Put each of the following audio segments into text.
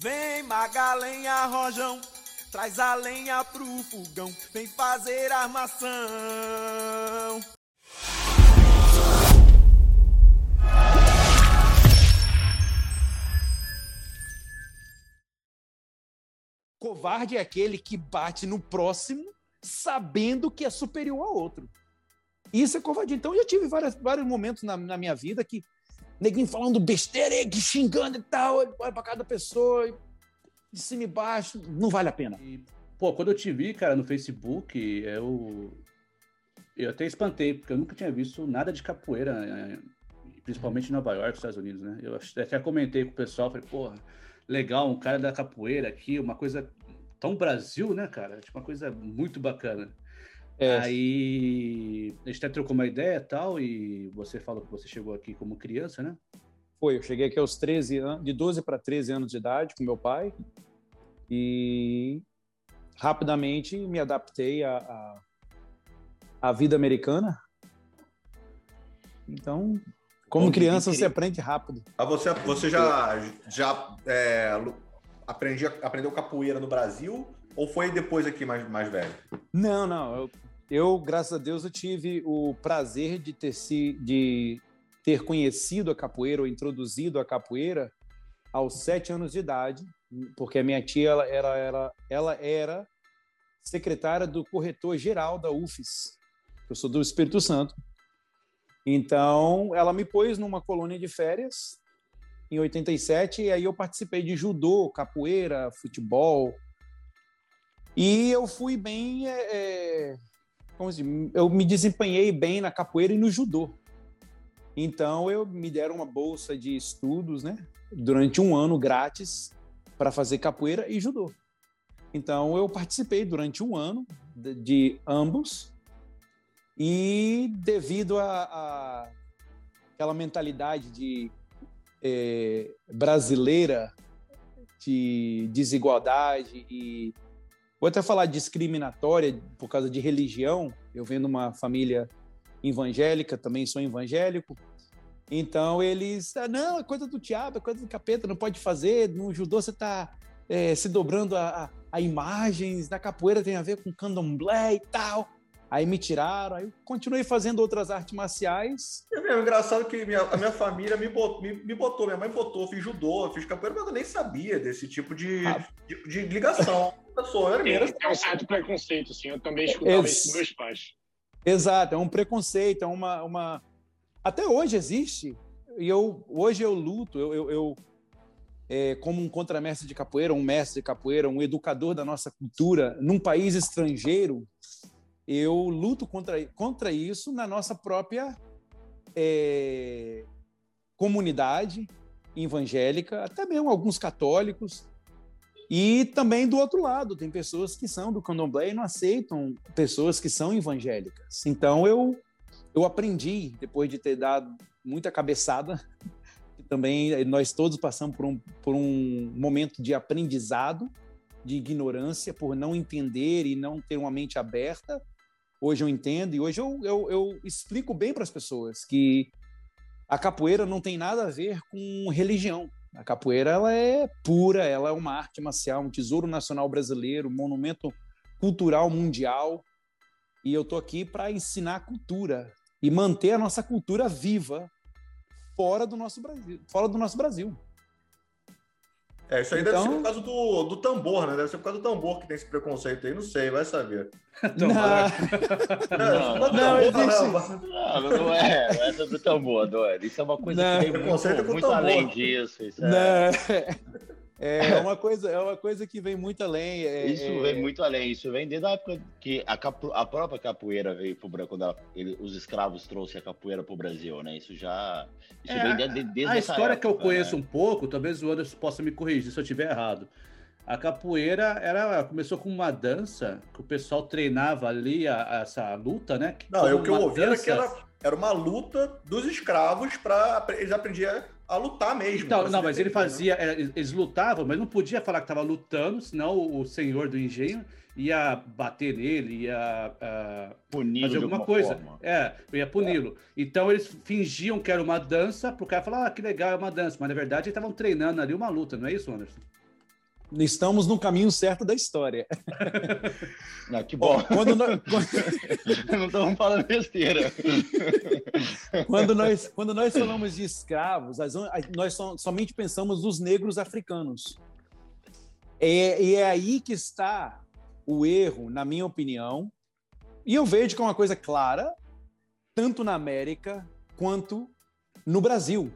Vem Magalenha Rojão, traz a lenha pro fogão, vem fazer armação. Covarde é aquele que bate no próximo sabendo que é superior ao outro. Isso é covardia. Então, eu já tive várias, vários momentos na, na minha vida que neguinho falando besteira, xingando e tal, olha pra cada pessoa, de cima e baixo, não vale a pena. E, pô, quando eu te vi, cara, no Facebook, eu. Eu até espantei, porque eu nunca tinha visto nada de capoeira, eh, principalmente em Nova York, Estados Unidos, né? Eu até comentei com o pessoal, falei, porra, legal, um cara da capoeira aqui, uma coisa tão Brasil, né, cara? Tipo, uma coisa muito bacana. É. Aí a gente até trocou uma ideia e tal, e você falou que você chegou aqui como criança, né? Foi, eu cheguei aqui aos 13 anos, de 12 para 13 anos de idade com meu pai, e rapidamente me adaptei à, à, à vida americana. Então, como Bom, criança, você aprende rápido. Ah, você, você já, já é, aprendi, aprendeu capoeira no Brasil ou foi depois aqui mais, mais velho? Não, não. Eu eu, graças a Deus, eu tive o prazer de ter, se, de ter conhecido a capoeira ou introduzido a capoeira aos sete anos de idade, porque a minha tia ela era, ela, ela era secretária do corretor geral da UFES. Eu sou do Espírito Santo. Então, ela me pôs numa colônia de férias em 87 e aí eu participei de judô, capoeira, futebol. E eu fui bem é, como assim, eu me desempenhei bem na capoeira e no judô. Então eu me deram uma bolsa de estudos, né, durante um ano grátis para fazer capoeira e judô. Então eu participei durante um ano de, de ambos e devido a, a aquela mentalidade de é, brasileira de desigualdade e Vou até falar discriminatória por causa de religião. Eu venho de uma família evangélica, também sou evangélico. Então eles, ah, não, é coisa do diabo, é coisa do capeta, não pode fazer. No judô você está é, se dobrando a, a, a, imagens, na capoeira tem a ver com candomblé e tal. Aí me tiraram, aí continuei fazendo outras artes marciais. É mesmo, engraçado que minha, a minha família me botou, me, me botou, minha mãe botou, fiz judô, fiz capoeira, mas eu nem sabia desse tipo de, ah. de, de, ligação. eu sou, eu tem, tem um certo preconceito, assim, eu também escutava Ex isso dos meus pais. Exato, é um preconceito, é uma, uma... Até hoje existe, e eu, hoje eu luto, eu, eu, eu é, como um contramestre de capoeira, um mestre de capoeira, um educador da nossa cultura, num país estrangeiro, eu luto contra, contra isso na nossa própria é, comunidade evangélica, até mesmo alguns católicos. E também do outro lado, tem pessoas que são do candomblé e não aceitam pessoas que são evangélicas. Então eu, eu aprendi, depois de ter dado muita cabeçada, também nós todos passamos por um, por um momento de aprendizado, de ignorância, por não entender e não ter uma mente aberta Hoje eu entendo e hoje eu, eu, eu explico bem para as pessoas que a capoeira não tem nada a ver com religião. A capoeira ela é pura, ela é uma arte marcial, um tesouro nacional brasileiro, um monumento cultural mundial. E eu tô aqui para ensinar cultura e manter a nossa cultura viva fora do nosso Brasil, fora do nosso Brasil. É, isso aí então... deve ser então- por causa do, do tambor, né? Deve ser por causa do tambor que tem esse preconceito aí, não sei, vai saber. não, não, não, não, existe. Não, não é, não é sobre o tambor, não é. Isso é uma coisa não. que vem muito, muito além disso. Isso é... É uma coisa, é uma coisa que vem muito além. É, isso é... vem muito além. Isso vem desde a época que a, capo, a própria capoeira veio para o Brasil, quando ele, os escravos trouxeram a capoeira para o Brasil, né? Isso já. Isso é, vem desde, desde A história época, que eu conheço né? um pouco, talvez o Anderson possa me corrigir se eu estiver errado. A capoeira era, começou com uma dança que o pessoal treinava ali a, a essa luta, né? Que Não, o que eu ouvi dança... era que era, era uma luta dos escravos para eles aprendiam a lutar mesmo. Então, não, mas ele fazia, né? eles lutavam, mas não podia falar que estava lutando, senão o, senhor do engenho ia bater nele, ia uh, punir fazer alguma, alguma coisa. Forma. É, ia puni-lo. É. Então eles fingiam que era uma dança, pro cara falar, ah, que legal, é uma dança, mas na verdade eles estavam treinando ali uma luta, não é isso, Anderson? Estamos no caminho certo da história. Não, que bom. Quando nós, Não estamos falando besteira. quando, nós, quando nós falamos de escravos, nós som- somente pensamos nos negros africanos. É, e é aí que está o erro, na minha opinião. E eu vejo que é uma coisa clara, tanto na América quanto no Brasil,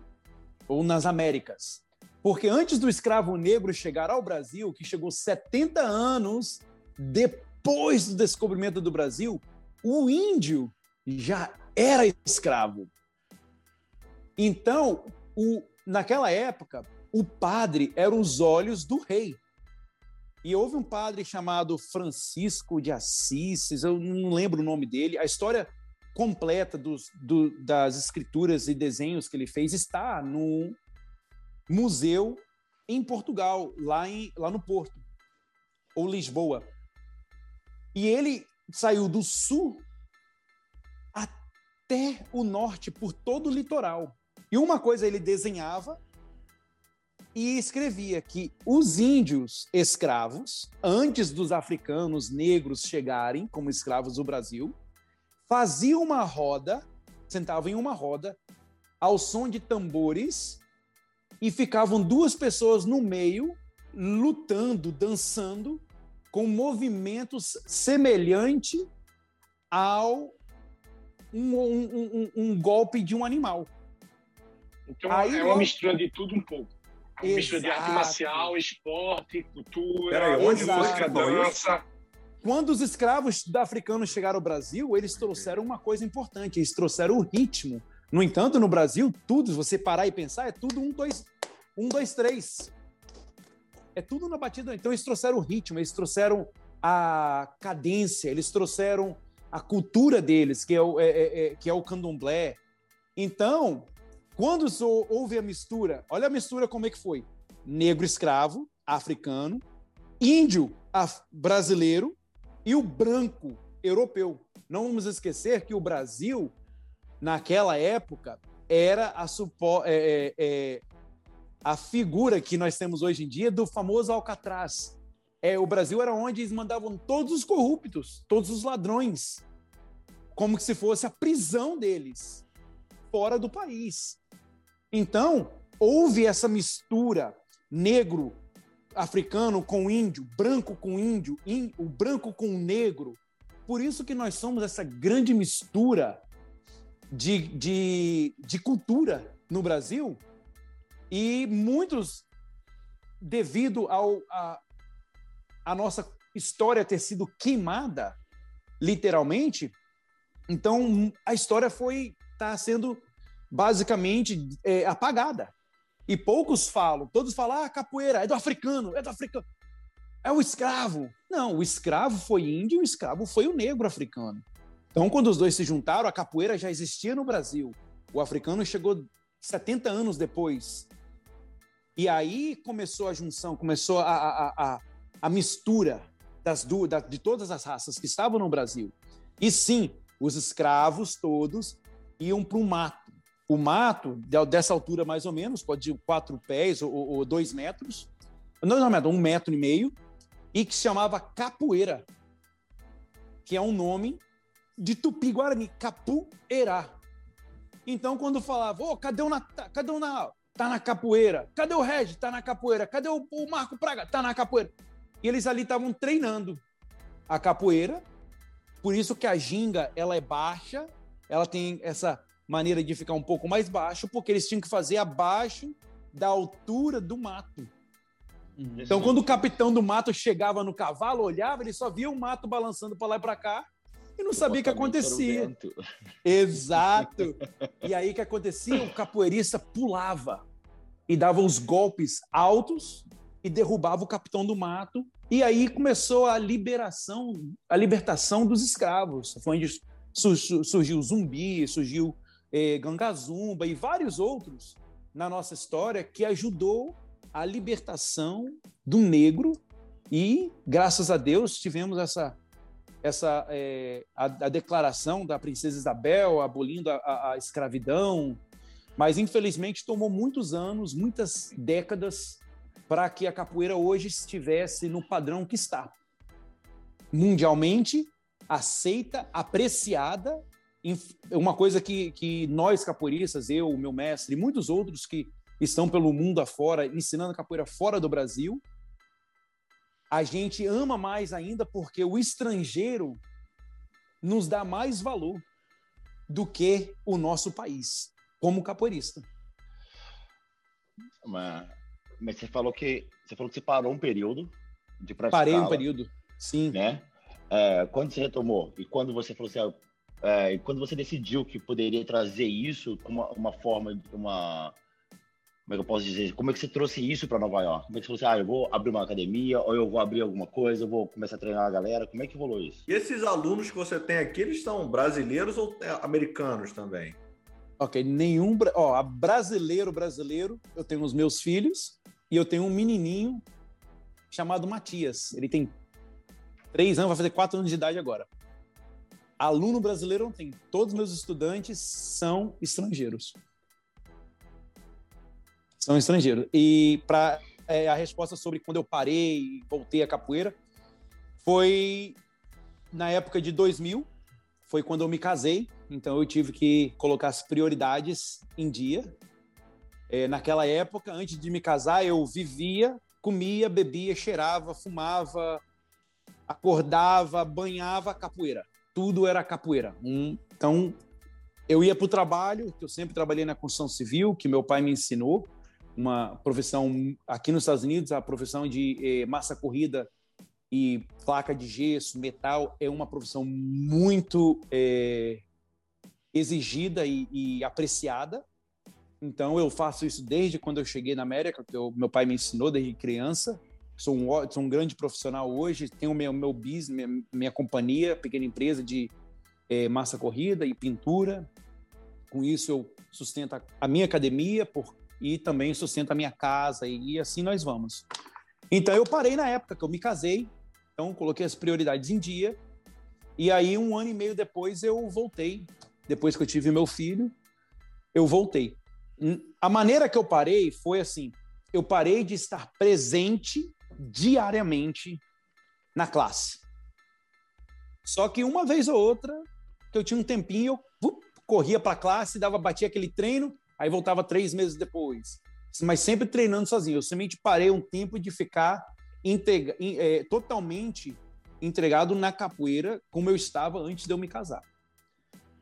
ou nas Américas. Porque antes do escravo negro chegar ao Brasil, que chegou 70 anos depois do descobrimento do Brasil, o índio já era escravo. Então, o, naquela época, o padre era os olhos do rei. E houve um padre chamado Francisco de Assis, eu não lembro o nome dele. A história completa dos, do- das escrituras e desenhos que ele fez está no museu em Portugal, lá, em, lá no Porto, ou Lisboa. E ele saiu do sul até o norte, por todo o litoral. E uma coisa ele desenhava e escrevia que os índios escravos, antes dos africanos negros chegarem como escravos do Brasil, faziam uma roda, sentavam em uma roda, ao som de tambores, e ficavam duas pessoas no meio, lutando, dançando, com movimentos semelhantes ao um, um- um- um golpe de um animal. Então Aí, é uma mistura de tudo um pouco. É uma mistura de arte marcial, esporte, cultura, Peraí, onde música, dança. Quando os escravos africanos chegaram ao Brasil, eles trouxeram uma coisa importante, eles trouxeram o ritmo. No entanto, no Brasil, tudo, se você parar e pensar, é tudo um, dois, um, dois, três. É tudo na batida. Então, eles trouxeram o ritmo, eles trouxeram a cadência, eles trouxeram a cultura deles, que é o, é- é- é- que é o candomblé. Então, quando houve a mistura, olha a mistura como é que foi: negro escravo, africano, índio brasileiro e o branco europeu. Não vamos esquecer que o Brasil, naquela época, era a, supo- é, é, é, a figura que nós temos hoje em dia do famoso Alcatraz. É, o Brasil era onde eles mandavam todos os corruptos, todos os ladrões, como se fosse a prisão deles, fora do país. Então, houve essa mistura negro africano com índio, branco com índio, ín- o branco com o negro. Por isso que nós somos essa grande mistura de, de, de cultura no Brasil e muitos, devido ao, a, a nossa história ter sido queimada, literalmente, então a história foi está sendo basicamente é, apagada. E poucos falam, todos falam, ah, capoeira é do africano, é do africano. É o escravo. Não, o escravo foi índio, o escravo foi o negro africano. Então, quando os dois se juntaram, a capoeira já existia no Brasil. O africano chegou 70 anos depois. E aí começou a junção, começou a, a, a, a mistura das duas, da- de todas as raças que estavam no Brasil. E sim, os escravos todos iam para o mato. O mato, de- dessa altura mais ou menos, pode ir quatro pés ou, ou- dois metros, não, não, metro, um metro e meio, e que se chamava capoeira, que é um nome de tupi-guarani, capoeira. Então, quando falava, ô, cadê o Natal? Cadê o Natal? Tá na capoeira. Cadê o Regi? Tá na capoeira. Cadê o, o Marco Praga? Tá na capoeira. E eles ali estavam treinando a capoeira. Por isso que a ginga, ela é baixa, ela tem essa maneira de ficar um pouco mais baixo, porque eles tinham que fazer abaixo da altura do mato. Então, quando o capitão do mato chegava no cavalo, olhava, ele só via o mato balançando para lá e para cá e não sabia o que acontecia. Exato. E aí o que acontecia? O capoeirista pulava e dava os golpes altos e derrubava o capitão do mato. E aí começou a liberação, a libertação dos escravos. Foi onde su- su- surgiu o zumbi, surgiu eh, Gangazumba e vários outros na nossa história que ajudou a libertação do negro e graças a Deus tivemos essa essa é, a, a declaração da princesa Isabel abolindo a, a- a escravidão, mas infelizmente tomou muitos anos, muitas décadas para que a capoeira hoje estivesse no padrão que está. Mundialmente aceita, apreciada, uma coisa que, que nós capoeiristas, eu, meu mestre e muitos outros que estão pelo mundo afora, ensinando capoeira fora do Brasil, a gente ama mais ainda porque o estrangeiro nos dá mais valor do que o nosso país, como capoeirista. Mas, mas você falou que você falou que você parou um período de praticar. Parei um período, sim. Né? É, quando você retomou e quando você falou assim, é, quando você decidiu que poderia trazer isso como uma, uma forma, uma como é que eu posso dizer? Como é que você trouxe isso para Nova York? Como é que você falou assim, ah, eu vou abrir uma academia, ou eu vou abrir alguma coisa, eu vou começar a treinar a galera? Como é que rolou isso? E esses alunos que você tem aqui, eles são brasileiros ou é, americanos também? Ok, nenhum. Ó, brasileiro, brasileiro, eu tenho os meus filhos e eu tenho um menininho chamado Matias. Ele tem três anos, vai fazer quatro anos de idade agora. Aluno brasileiro não tem. Todos os meus estudantes são estrangeiros são estrangeiros. E para é, a resposta sobre quando eu parei e voltei à capoeira foi na época de 2000, foi quando eu me casei, então eu tive que colocar as prioridades em dia. É, naquela época, antes de me casar, eu vivia, comia, bebia, cheirava, fumava, acordava, banhava capoeira. Tudo era capoeira. Um, então, eu ia para o trabalho, que eu sempre trabalhei na construção civil, que meu pai me ensinou uma profissão aqui nos Estados Unidos, a profissão de eh, massa corrida e placa de gesso, metal, é uma profissão muito eh, exigida e, e, apreciada. Então, eu faço isso desde quando eu cheguei na América, que eu, meu pai me ensinou desde criança. Sou um, sou um grande profissional hoje, tenho meu, meu business, minha, minha companhia, pequena empresa de eh, massa corrida e pintura. Com isso, eu sustento a, a minha academia por e também sustenta a minha casa e, assim nós vamos. Então eu parei na época que eu me casei, então coloquei as prioridades em dia e aí um ano e meio depois eu voltei, depois que eu tive meu filho, eu voltei. A maneira que eu parei foi assim, eu parei de estar presente diariamente na classe. Só que uma vez ou outra, que eu tinha um tempinho, eu corria para a classe, dava batia aquele treino, aí voltava três meses depois. Mas sempre treinando sozinho. Eu somente parei um tempo de ficar integra, é, totalmente entregado na capoeira, como eu estava antes de eu me casar.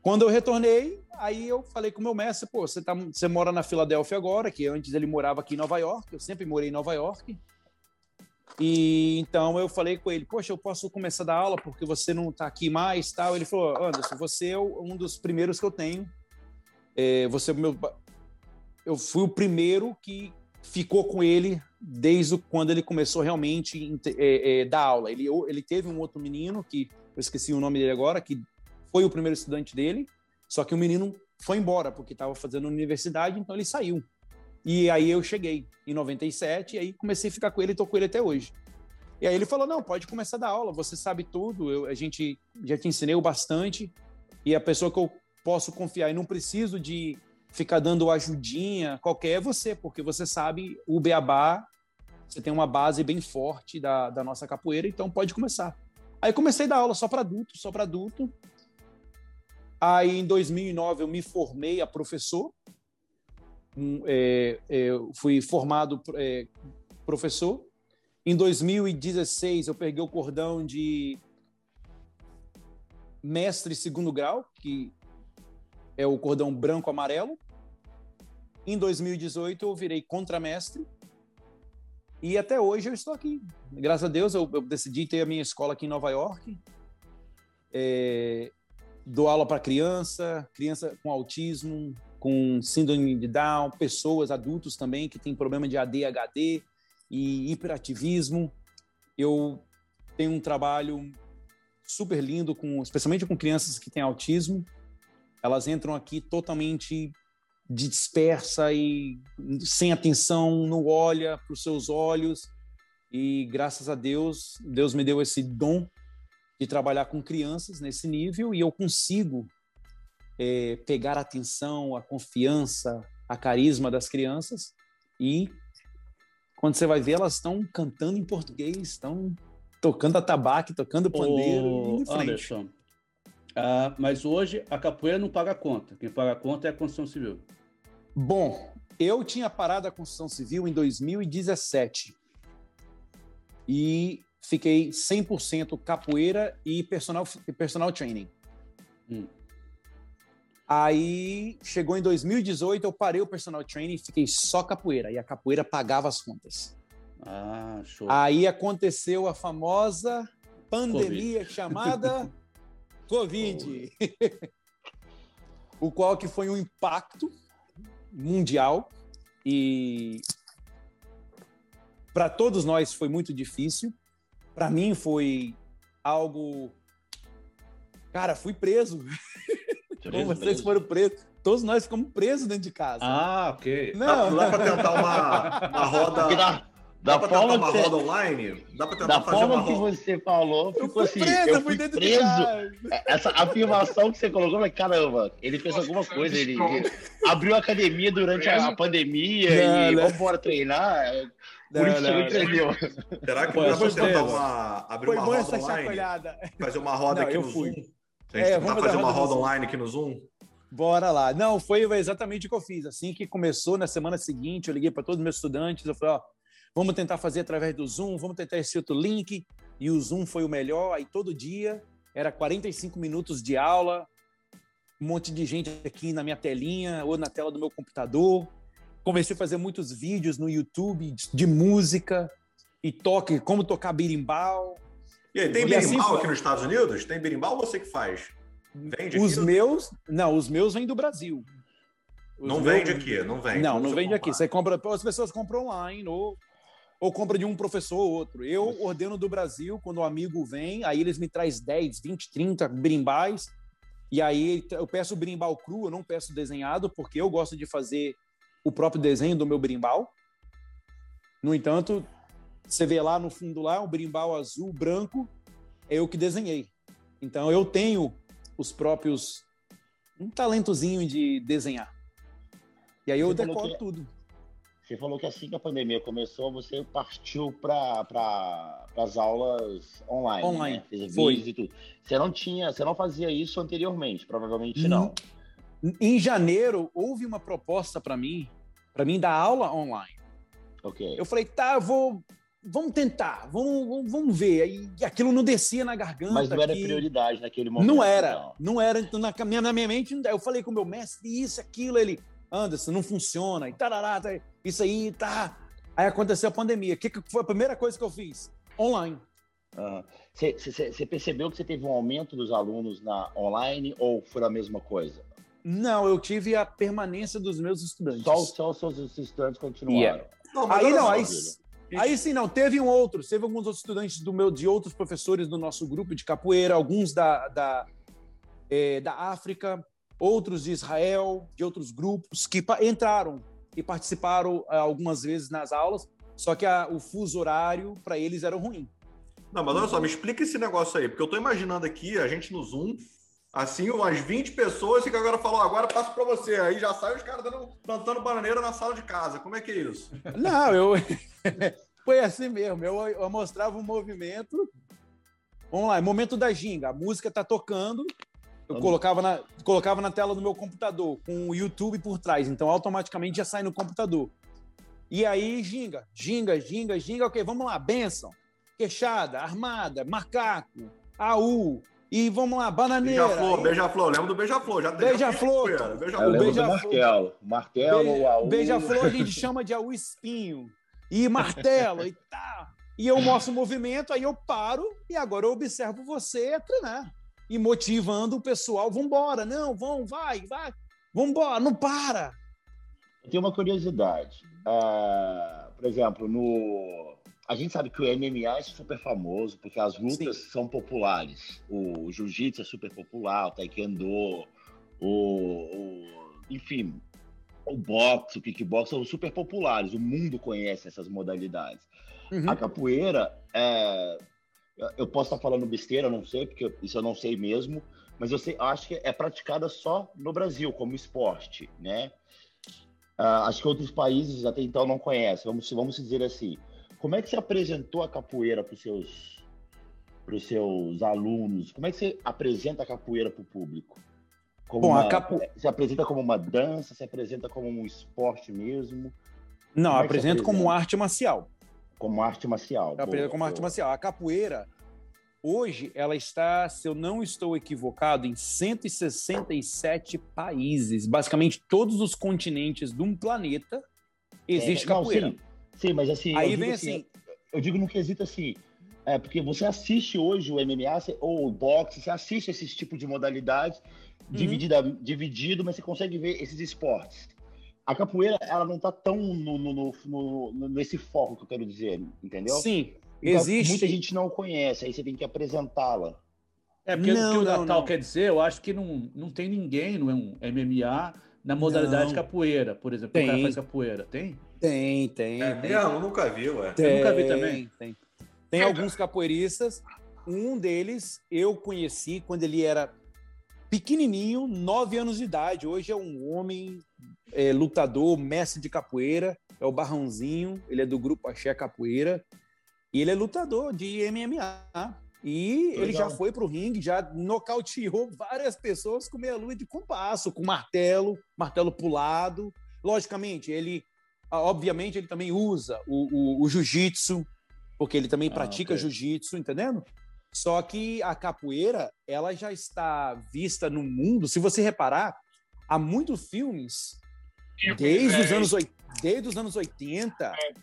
Quando eu retornei, aí eu falei com o meu mestre, pô, você, tá, você mora na Filadélfia agora, que antes ele morava aqui em Nova York, eu sempre morei em Nova York. E então eu falei com ele, poxa, eu posso começar a dar aula porque você não está aqui mais, tal. Ele falou, Anderson, você é um dos primeiros que eu tenho. É, você é meu eu fui o primeiro que ficou com ele desde quando ele começou realmente é, é, dar aula. Ele, ele teve um outro menino, que eu esqueci o nome dele agora, que foi o primeiro estudante dele, só que o menino foi embora, porque estava fazendo universidade, então ele saiu. E aí eu cheguei em 97, e aí comecei a ficar com ele e tô com ele até hoje. E aí ele falou: não, pode começar a dar aula, você sabe tudo, eu, a gente já te ensinei bastante, e a pessoa que eu posso confiar e não preciso de ficar dando ajudinha qualquer é você, porque você sabe o beabá, você tem uma base bem forte da, da nossa capoeira, então pode começar. Aí comecei a dar aula só para adulto, só para adulto. Aí em 2009 eu me formei a professor, é, é, fui formado é, professor. Em 2016 eu peguei o cordão de mestre segundo grau, que é o cordão branco-amarelo. Em 2018 eu virei contramestre e até hoje eu estou aqui. Graças a Deus eu, eu decidi ter a minha escola aqui em Nova York. É, dou aula para criança, criança com autismo, com síndrome de Down, pessoas, adultos também que têm problema de ADHD e hiperativismo. Eu tenho um trabalho super lindo com, especialmente com crianças que têm autismo elas entram aqui totalmente dispersa e sem atenção, não olha para os seus olhos. E graças a Deus, Deus me deu esse dom de trabalhar com crianças nesse nível e eu consigo é, pegar a atenção, a confiança, a carisma das crianças e quando você vai ver, elas estão cantando em português, estão tocando atabaque, tocando pandeiro Ô. Anderson, ah, mas hoje a capoeira não paga a conta. Quem paga a conta é a construção civil. Bom, eu tinha parado a construção civil em 2017 e fiquei 100% capoeira e personal, personal training. Hum. Aí chegou em 2018, eu parei o personal training e fiquei só capoeira. E a capoeira pagava as contas. Ah, show. Aí aconteceu a famosa pandemia chamada Covid, o qual que foi um impacto mundial e para todos nós foi muito difícil. Para mim foi algo, cara, fui preso. Como vocês foram presos. Todos nós ficamos presos dentro de casa. Ah, ok. Não, não dá pra tentar uma, uma roda. Da, Dá da pra tentar forma, uma que você, roda online? Dá pra tentar da fazer forma uma que roda. você falou, eu ficou fui assim, preso, eu eu fui preso. casa. Essa afirmação que você colocou, eu falei, caramba, ele fez alguma coisa, ele abriu a academia durante a, a pandemia Não, e não. vamos embora treinar. Por Não, isso que não, ele não. tremeu. Será que Pô, dá pra foi tentar uma, abrir Foi uma roda essa online? chacoalhada. Fazer uma roda Não, aqui eu no fui. Zoom? Se a gente É, tentar fazer uma roda online aqui no Zoom? Bora lá. Não, foi exatamente o que eu fiz. Assim que começou, na semana seguinte, eu liguei para todos os meus estudantes. Eu falei: ó, vamos tentar fazer através do Zoom, vamos tentar esse outro link. E o Zoom foi o melhor. Aí todo dia era 45 minutos de aula, um monte de gente aqui na minha telinha ou na tela do meu computador. Comecei a fazer muitos vídeos no YouTube de- música e toque, como tocar birimbau. E aí, tem E assim berimbau aqui nos Estados Unidos? Tem berimbau ou você que faz? Vende Os aqui? meus, não, os meus vêm do Brasil. Os Não meus- vende aqui, não vende. Não, não você vende aqui. comprar? Você compra, as pessoas compram online ou, ou compra de um professor ou outro. Eu ordeno do Brasil, quando o amigo vem, aí eles me traz 10, 20, 30 brimbais. E aí eu peço o brimbal cru, eu não peço desenhado, porque eu gosto de fazer o próprio desenho do meu brimbal. No entanto, você vê lá no fundo lá, um brimbal azul, branco, é eu que desenhei. Então eu tenho os próprios um talentozinho de desenhar. E aí eu Você decoro que- tudo. Você falou que assim que a pandemia começou, você partiu para pra, as aulas online. Online, Né? Fez foi. e tudo. Você não tinha, você não fazia isso anteriormente, provavelmente Hum, não. Em janeiro houve uma proposta para mim, para mim dar aula online. Ok. Eu falei, tá, eu vou, vamos tentar, vamos, vamos, ver. Aí aquilo não descia na garganta. Mas não era que- prioridade naquele momento. Não era, não. não era. Então, na minha, na minha mente, eu falei com o meu mestre, isso, aquilo, ele, Anderson, não funciona, e tarará, tá, isso aí, tá. Aí aconteceu a pandemia. O que, que foi a primeira coisa que eu fiz? Online. Você você percebeu que você teve um aumento dos alunos na online ou foi a mesma coisa? Não, eu tive a permanência dos meus estudantes. Só, só os seus estudantes continuaram. Não, mas Aí não, aí, aí sim não, teve um outro, teve alguns outros estudantes do meu, de outros professores do nosso grupo de capoeira, alguns da, da, eh, da África, outros de Israel, de outros grupos, que entraram e participaram ah, algumas vezes nas aulas, só que a- o fuso horário para eles era ruim. Não, mas olha só, me explica esse negócio aí, porque eu tô imaginando aqui, a gente no Zoom, assim, umas 20 pessoas, e que agora falou, agora passo pra você. Aí já sai os caras dando, plantando bananeira na sala de casa. Como é que é isso? Não, eu. Foi assim mesmo. Eu, eu mostrava um movimento. Vamos lá, momento da ginga. A música tá tocando. Eu colocava na, colocava na tela do meu computador, com o YouTube por trás. Então, automaticamente já sai no computador. E aí, ginga, ginga, ginga, ginga. Ok, vamos lá. Benção, queixada, armada, macaco, AU. E vamos lá, bananeira. Beija-flor, beija-flor. Lembra do beija-flor? Já Beija-flor. Beija-flor. beija-flor. martelo. Martelo ou AU. Beija-flor a gente chama de AU espinho. E martelo e tá. E eu mostro o movimento, aí eu paro e agora eu observo você treinar. E motivando o pessoal, vambora, não, vão, vai, vai, vambora, não para. Eu tenho uma curiosidade. Ah, por exemplo, no. A gente sabe que o MMA é super famoso porque as lutas são populares. O jiu-jitsu é super popular, o taekwondo, o, o- enfim, o boxe, o kickbox são super populares. O mundo conhece essas modalidades. Uhum. A capoeira, é, eu posso estar falando besteira, não sei, porque isso eu não sei mesmo, mas eu sei, acho que é praticada só no Brasil como esporte, né? uh, acho que outros países até então não conhecem, vamos, vamos dizer assim. Como é que você apresentou a capoeira para os seus, pros seus alunos? Como é que você apresenta a capoeira para o público? Como Bom, uma, a capo... Se apresenta como uma dança, se apresenta como um esporte mesmo? Não, é apresento como arte marcial. Como arte marcial. Eu apresento como arte marcial. A capoeira, hoje, ela está, se eu não estou equivocado, em 167 países. Basicamente, todos os continentes de um planeta existe é, não, capoeira. Sim, sim, mas assim. Aí vem assim, assim. Eu digo no quesito assim. É, porque você assiste hoje o MMA ou o boxe, você assiste esse tipo de modalidade uhum. dividida, dividido, mas você consegue ver esses esportes. A capoeira, ela não está tão no, no, no, nesse foco que eu quero dizer, entendeu? Sim, então, existe. Muita gente não conhece, aí você tem que apresentá-la. É, porque não, o que o Natal não. quer dizer, eu acho que não, não tem ninguém no MMA na modalidade não. capoeira, por exemplo. Tem. O cara faz capoeira, tem? Tem, tem. É mesmo? Eu nunca vi, ué. Tem, eu nunca vi também. Tem. Tem alguns capoeiristas. Um deles eu conheci quando ele era pequenininho, nove anos de idade. Hoje é um homem é, lutador, mestre de capoeira. É o Barrãozinho. Ele é do grupo Axé Capoeira. E ele é lutador de MMA. E Legal. ele já foi para o ringue, já nocauteou várias pessoas com meia lua de compasso, com martelo, martelo pulado. Logicamente, ele, obviamente, ele também usa o, o, o jiu-jitsu, porque ele também ah, pratica okay. jiu-jitsu, entendendo? Só que a capoeira, ela já está vista no mundo. Se você reparar, há muitos filmes, desde os anos, desde os anos 80, é.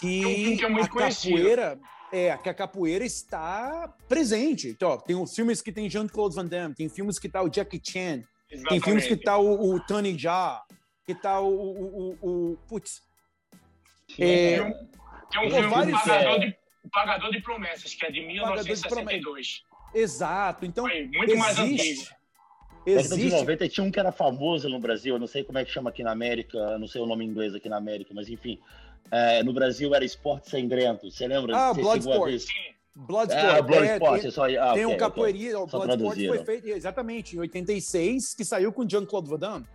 que, é a capoeira é que a capoeira está presente. Então, tem os filmes que tem Jean-Claude Van Damme, tem filmes que tá o Jackie Chan, Exatamente. tem filmes que tá o, o Tony Jaa, que tá o, o, o, o putz. É, tem um filme, vários, pagador, de, pagador de Promessas, que é de 1962. Exato. Então, Foi muito existe, mais antigo. Existe... de 90 tinha um que era famoso no Brasil, eu não sei como é que chama aqui na América, não sei o nome em inglês aqui na América, mas enfim. É, no Brasil era Esporte Sangrento, você lembra? Ah, Bloodsport. Bloodsport. É, Bloodsport, é, só, ah, tem okay, um capoeirinha, o Bloodsport foi feito exatamente em 86, que saiu com Jean-Claude Van Damme.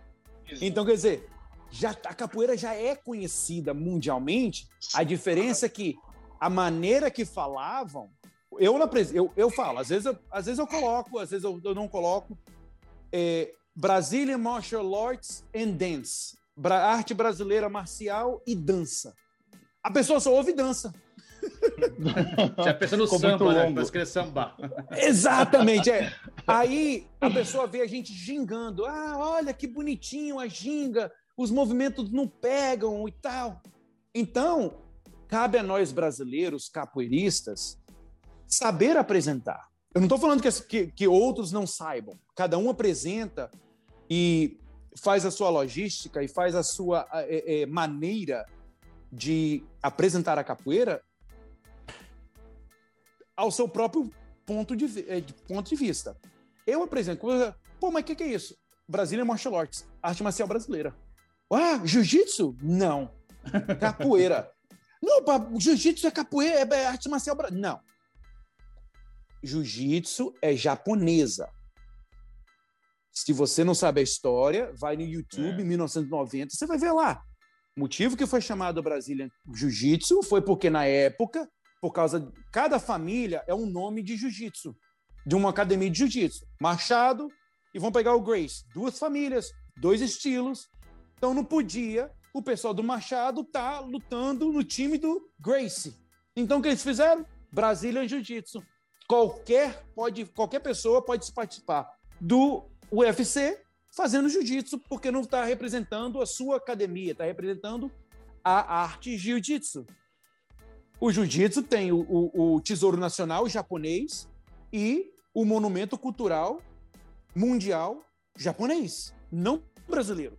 Então, quer dizer, já, a capoeira já é conhecida mundialmente. A diferença é que a maneira que falavam, eu, eu, eu falo, às vezes eu, às vezes eu coloco, às vezes eu, eu não coloco. É, Brazilian Martial Arts and Dance. Arte brasileira marcial e dança. A pessoa só ouve dança. Já pensa no Ficou samba, né? Parece querer sambar. Exatamente, é. Aí a pessoa vê a gente gingando. Ah, olha que bonitinho a ginga os movimentos não pegam e tal. Então, cabe a nós brasileiros, capoeiristas, saber apresentar. Eu não estou falando que, que, que, outros não saibam. Cada um apresenta e faz a sua logística e faz a sua é, é, maneira de apresentar a capoeira ao seu próprio ponto de, é, de ponto de vista. Eu apresento, pô, mas o que, que é isso? Brasília Martial Arts, arte marcial brasileira. Ah, jiu-jitsu? Não. Capoeira. Não, jiu-jitsu é capoeira, é arte marcial. Não. Jiu-jitsu é japonesa. Se você não sabe a história, vai no YouTube, é. 1990, você vai ver lá. O motivo que foi chamado Brasília Jiu-Jitsu foi porque, na época, por causa de cada família é um nome de jiu-jitsu, de uma academia de jiu-jitsu. Machado e vão pegar o Grace. Duas famílias, dois estilos, então não podia o pessoal do Machado tá lutando no time do Gracie. Então o que eles fizeram? Brasília Jiu-Jitsu. Qualquer, pode, qualquer pessoa pode participar do UFC fazendo jiu-jitsu, porque não está representando a sua academia, está representando a arte jiu-jitsu. O jiu-jitsu tem o, o, o, Tesouro Nacional japonês e o Monumento Cultural Mundial japonês, não brasileiro.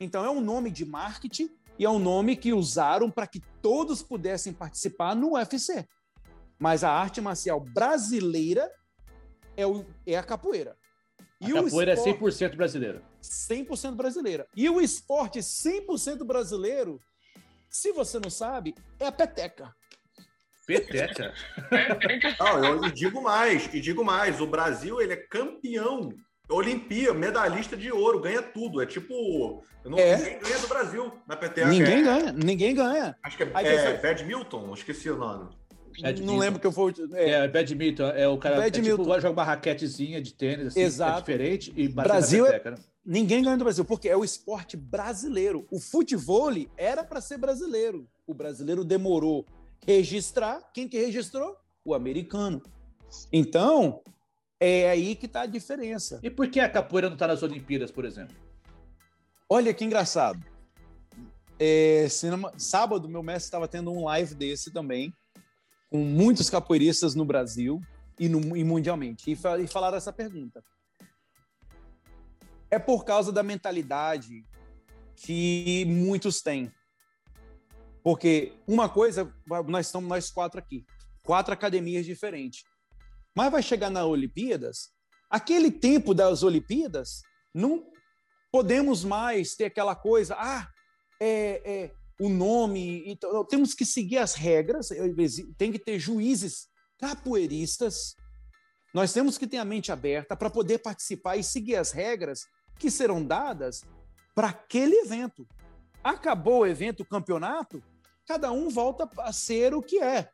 Então é um nome de marketing e é um nome que usaram para que todos pudessem participar no UFC. Mas a arte marcial brasileira é, o, é a capoeira. E a capoeira é esporte, é 100% brasileira. 100% brasileira. E o esporte 100% brasileiro, se você não sabe, é a peteca. Peteca? não, eu digo mais, e digo mais, o Brasil ele é campeão Olimpíada, medalhista de ouro, ganha tudo. É tipo. Não, É. Ninguém ganha do Brasil na PTA. Ninguém é, ganha, ninguém ganha. Acho que é, Aí é Badminton, esqueci o nome. Badminton. Não lembro que eu for. É, É, badminton, é o cara Badminton. É tipo, joga uma raquetezinha de tênis, assim, Exato. é diferente, e Brasil na é- peteca, né? Ninguém ganha do Brasil, porque é o esporte brasileiro. O futebol era para ser brasileiro. O brasileiro demorou registrar. Quem que registrou? O americano. Então, é aí que está a diferença. E por que a capoeira não tá nas Olimpíadas, por exemplo? Olha que engraçado. É, cinema- sábado, meu mestre estava tendo um live desse também, com muitos capoeiristas no Brasil e, no, e mundialmente. E, e falaram essa pergunta. É por causa da mentalidade que muitos têm. Porque uma coisa, nós estamos nós quatro aqui, quatro academias diferentes. Mas vai chegar na Olimpíadas, aquele tempo das Olimpíadas, não podemos mais ter aquela coisa, ah, é, é, o nome, então, temos que seguir as regras, tem que ter juízes capoeiristas, nós temos que ter a mente aberta para poder participar e seguir as regras que serão dadas para aquele evento. Acabou o evento, o campeonato, cada um volta a ser o que é.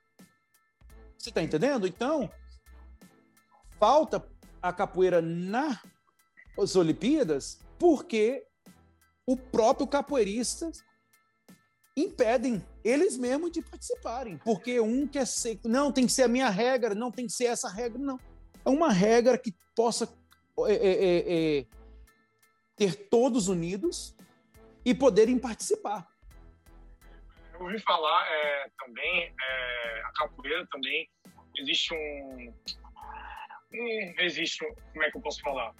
Você está entendendo? Então, falta a capoeira nas Olimpíadas porque o próprio capoeirista impedem eles mesmos de participarem, porque um quer ser, não tem que ser a minha regra, não tem que ser essa regra, não. É uma regra que possa é, é, é, ter todos unidos e poderem participar. Eu ouvi falar é, também, é, a capoeira também, existe um, um. Existe um. Como é que eu posso falar?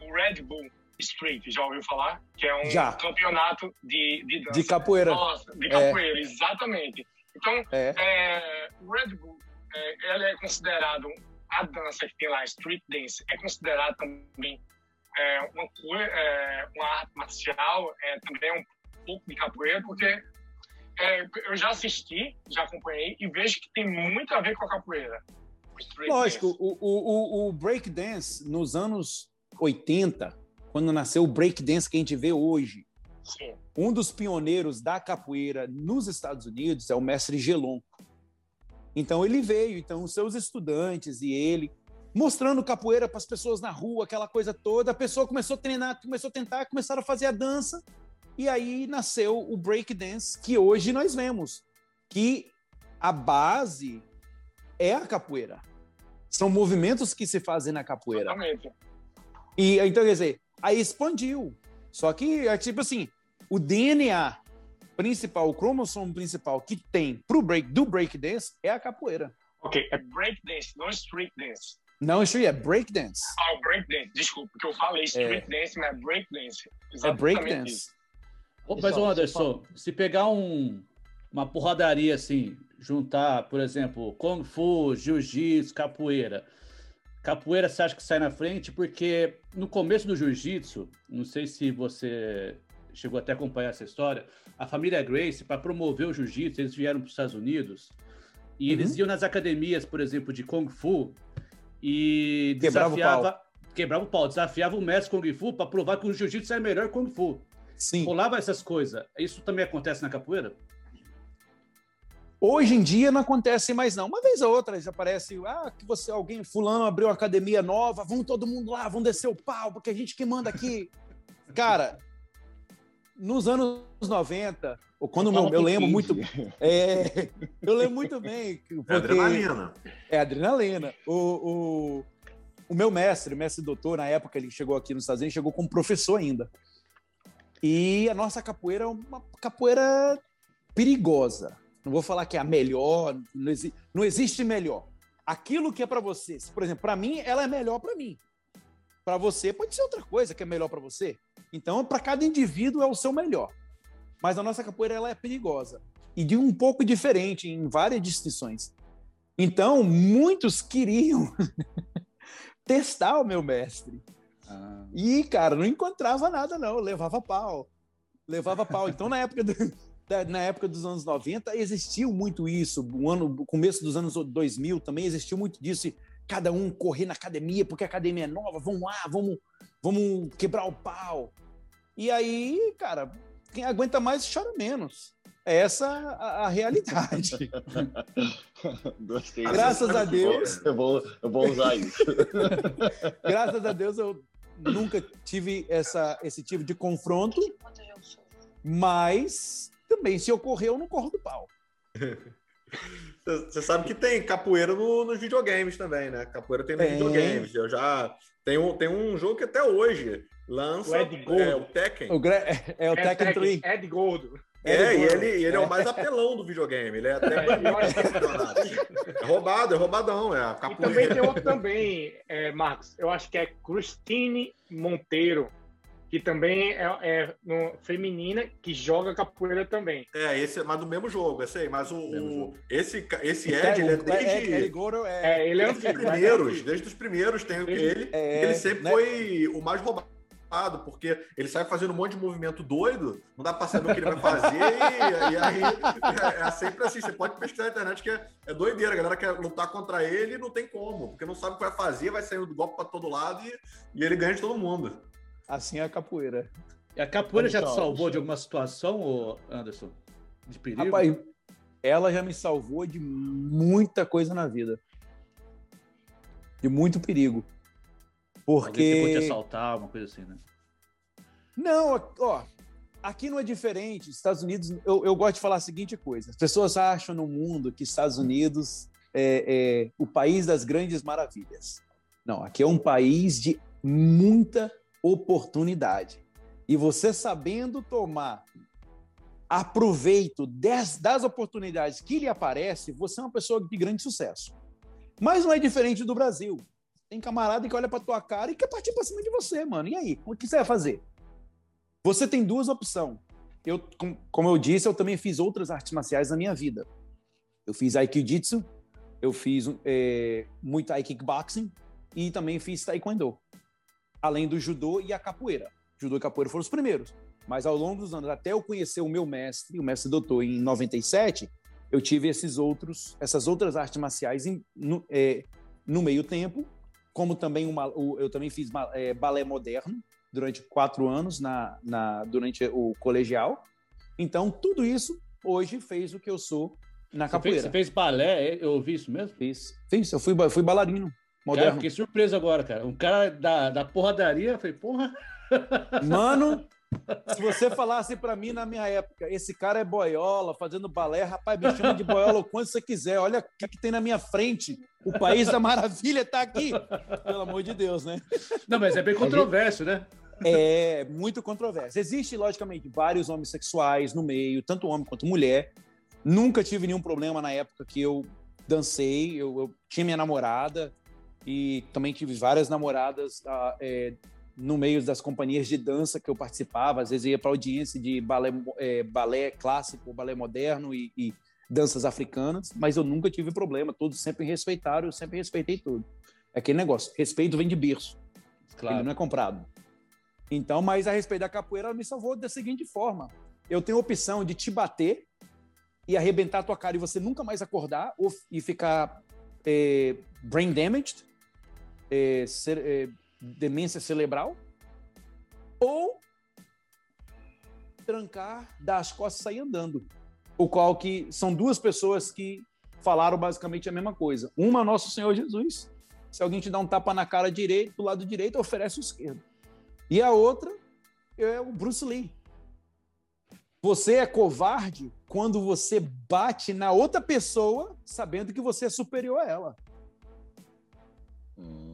O Red Bull Street, já ouviu falar? Que é um Já. campeonato de, de dança. De capoeira. Nossa, de capoeira, exatamente. Então, É. é, o Red Bull, é, ela é considerado a dança que tem lá, street dance, é considerada também é, uma, é, uma arte marcial, é, também é um pouco de capoeira, porque é, eu já assisti, já acompanhei e vejo que tem muito a ver com a capoeira. Lógico, o, o, o, o breakdance nos anos 80, quando nasceu o breakdance que a gente vê hoje, Sim. um dos pioneiros da capoeira nos Estados Unidos é o mestre Gelon. Então ele veio, então os seus estudantes e ele mostrando capoeira para as pessoas na rua, aquela coisa toda. A pessoa começou a treinar, começou a tentar, começaram a fazer a dança e aí nasceu o break dance que hoje nós vemos, que a base é a capoeira. São movimentos que se fazem na capoeira. Exatamente. E então, quer dizer, aí expandiu. Só que é tipo assim, o DNA principal, o cromossomo principal que tem pro break do break dance é a capoeira. Ok, é break dance, não street dance. Não, isso aí é break dance. Ah, o break dance, desculpa, porque eu falei street dance, mas é break dance. É break isso. dance. Ô, Mas, Anderson, se pegar um, uma porradaria assim, juntar, por exemplo, Kung Fu, Jiu-Jitsu, capoeira. Capoeira você acha que sai na frente? Porque no começo do Jiu-Jitsu, não sei se você chegou até a acompanhar essa história, a família Grace, para promover o Jiu-Jitsu, eles vieram para os Estados Unidos e eles Uhum. iam nas academias, por exemplo, de Kung Fu e Quebrava o desafiava. Quebrava o pau, desafiava o mestre Kung Fu para provar que o Jiu-Jitsu é melhor que Kung Fu Sim. rolava essas coisas. Isso também acontece na capoeira? Hoje em dia não acontece mais não. Uma vez ou outra já aparece, ah, que você alguém fulano abriu uma academia nova, vamos todo mundo lá, vamos descer o pau, porque a gente que manda aqui. Cara, nos anos 90, ou quando meu- eu lembro muito, é, eu lembro muito bem, É adrenalina. é adrenalina. O, o, o meu mestre, o mestre doutor, na época ele chegou aqui nos Estados Unidos, chegou como professor ainda. E a nossa capoeira é uma capoeira perigosa. Não vou falar que é a melhor, não, exi não existe melhor. Aquilo que é para você, por exemplo, para mim, ela é melhor para mim. Para você pode ser outra coisa que é melhor para você. Então, para cada indivíduo é o seu melhor. Mas a nossa capoeira ela é perigosa e de um pouco diferente em várias distinções. Então, muitos queriam testar o meu mestre. Ah, E, cara, não encontrava nada, não. Levava pau. Levava pau. Então, na época, do- na época dos anos 90, existiu muito isso. O, ano, começo dos anos 2000 também existiu muito disso. cada um correr na academia, porque a academia é nova, vamos lá, vamos, vamos quebrar o pau. E aí, cara, quem aguenta mais chora menos. É essa a, a realidade. Gostei. Graças a Deus. Eu vou, eu vou usar isso. Graças a Deus eu nunca tive essa, esse tipo de confronto, mas também se ocorrer eu não corro do pau. Você sabe que tem capoeira no- nos videogames também, né? Capoeira tem nos Tem. videogames. Eu já. Tem um, tem um jogo que até hoje lança. O Ed Gordo. é, o Tekken. O, gra- é, é o Tekken 3. Ed Gordo. É, Ed e Gordo. ele, e ele é o mais apelão do videogame. Ele é até campeonatos. É roubado, é roubadão. É a E também capoeira. tem outro também, é, Marcos. Eu acho que é Christine Monteiro, que também é, é no- feminina, que joga capoeira também. É, esse, mas do mesmo jogo, esse aí. Mas o, o- esse, esse Ed, ele é Ed- desde. Ed Gordo é, É, ele é Desde os antigo, é primeiros, desde os primeiros tem Desde- ele. É, ele sempre né? foi o mais roubado, porque ele sai fazendo um monte de movimento doido, não dá pra saber o que ele vai fazer, e, e aí é, é sempre assim, você pode pesquisar na internet que é, é doideira, a galera quer lutar contra ele e não tem como, porque não sabe o que vai fazer, vai saindo do golpe pra todo lado e, e ele ganha de todo mundo. Assim é a capoeira. E a capoeira já te Então, salvou de alguma situação, Anderson? De perigo? Rapaz, ela já me salvou de muita coisa na vida. De muito perigo. Alguém tentou te Porque. assaltar, uma coisa assim, né? Não, ó, aqui não é diferente. Estados Unidos, eu, eu gosto de falar a seguinte coisa: as pessoas acham no mundo que Estados Unidos é, é o país das grandes maravilhas. Não, aqui é um país de muita oportunidade. E você sabendo tomar aproveito des- das oportunidades que lhe aparecem, você é uma pessoa de grande sucesso. Mas não é diferente do Brasil. Tem camarada que olha pra tua cara e quer partir pra cima de você, mano. E aí? O que você vai fazer? Você tem duas opções. Eu, com- como eu disse, eu também fiz outras artes marciais na minha vida. Eu fiz Aikijitsu, eu fiz é, Muay Thai Kickboxing e também fiz Taekwondo. Além do judô e a capoeira. Judô e capoeira foram os primeiros. Mas ao longo dos anos, até eu conhecer o meu mestre, o mestre doutor, em 97, eu tive esses outros, essas outras artes marciais em- no, é, no meio tempo, como também uma, o- eu também fiz é, balé moderno durante quatro anos na, na- durante o colegial. Então, tudo isso hoje fez o que eu sou na Você fez, capoeira. você fez balé, eu ouvi isso mesmo? Fiz, fiz, eu fui, fui bailarino Cara, moderno. fiquei surpreso agora, cara. Um cara da, da porradaria, eu falei, porra, Mano, se você falasse pra mim na minha época, esse cara é boiola, fazendo balé, rapaz, me chama de boiola o quanto você quiser. Olha o que, que tem na minha frente. O país da maravilha tá aqui. Pelo amor de Deus, né? Não, mas é bem controverso, né? É muito controverso. Existe, logicamente, vários homossexuais no meio, tanto homem quanto mulher. Nunca tive nenhum problema na época que eu dancei. Eu, eu tinha minha namorada e também tive várias namoradas ah, é, no meio das companhias de dança que eu participava. Às vezes ia para audiência de balé, é, balé clássico, balé moderno e, e danças africanas, mas eu nunca tive problema. Todos sempre respeitaram, eu sempre respeitei tudo. É aquele negócio, respeito vem de berço. Ele não é comprado. Então, mas a respeito da capoeira, ela me salvou da seguinte forma: eu tenho a opção de te bater e arrebentar a tua cara e você nunca mais acordar ou, e ficar é, brain damaged, é, cer- é, demência cerebral, ou trancar, dar as costas e sair andando. O qual que são duas pessoas que falaram basicamente a mesma coisa. Uma, nosso Senhor Jesus. Se alguém te dá um tapa na cara direito, do lado direito, oferece o esquerdo. E a outra é o Bruce Lee. Você é covarde quando você bate na outra pessoa sabendo que você é superior a ela.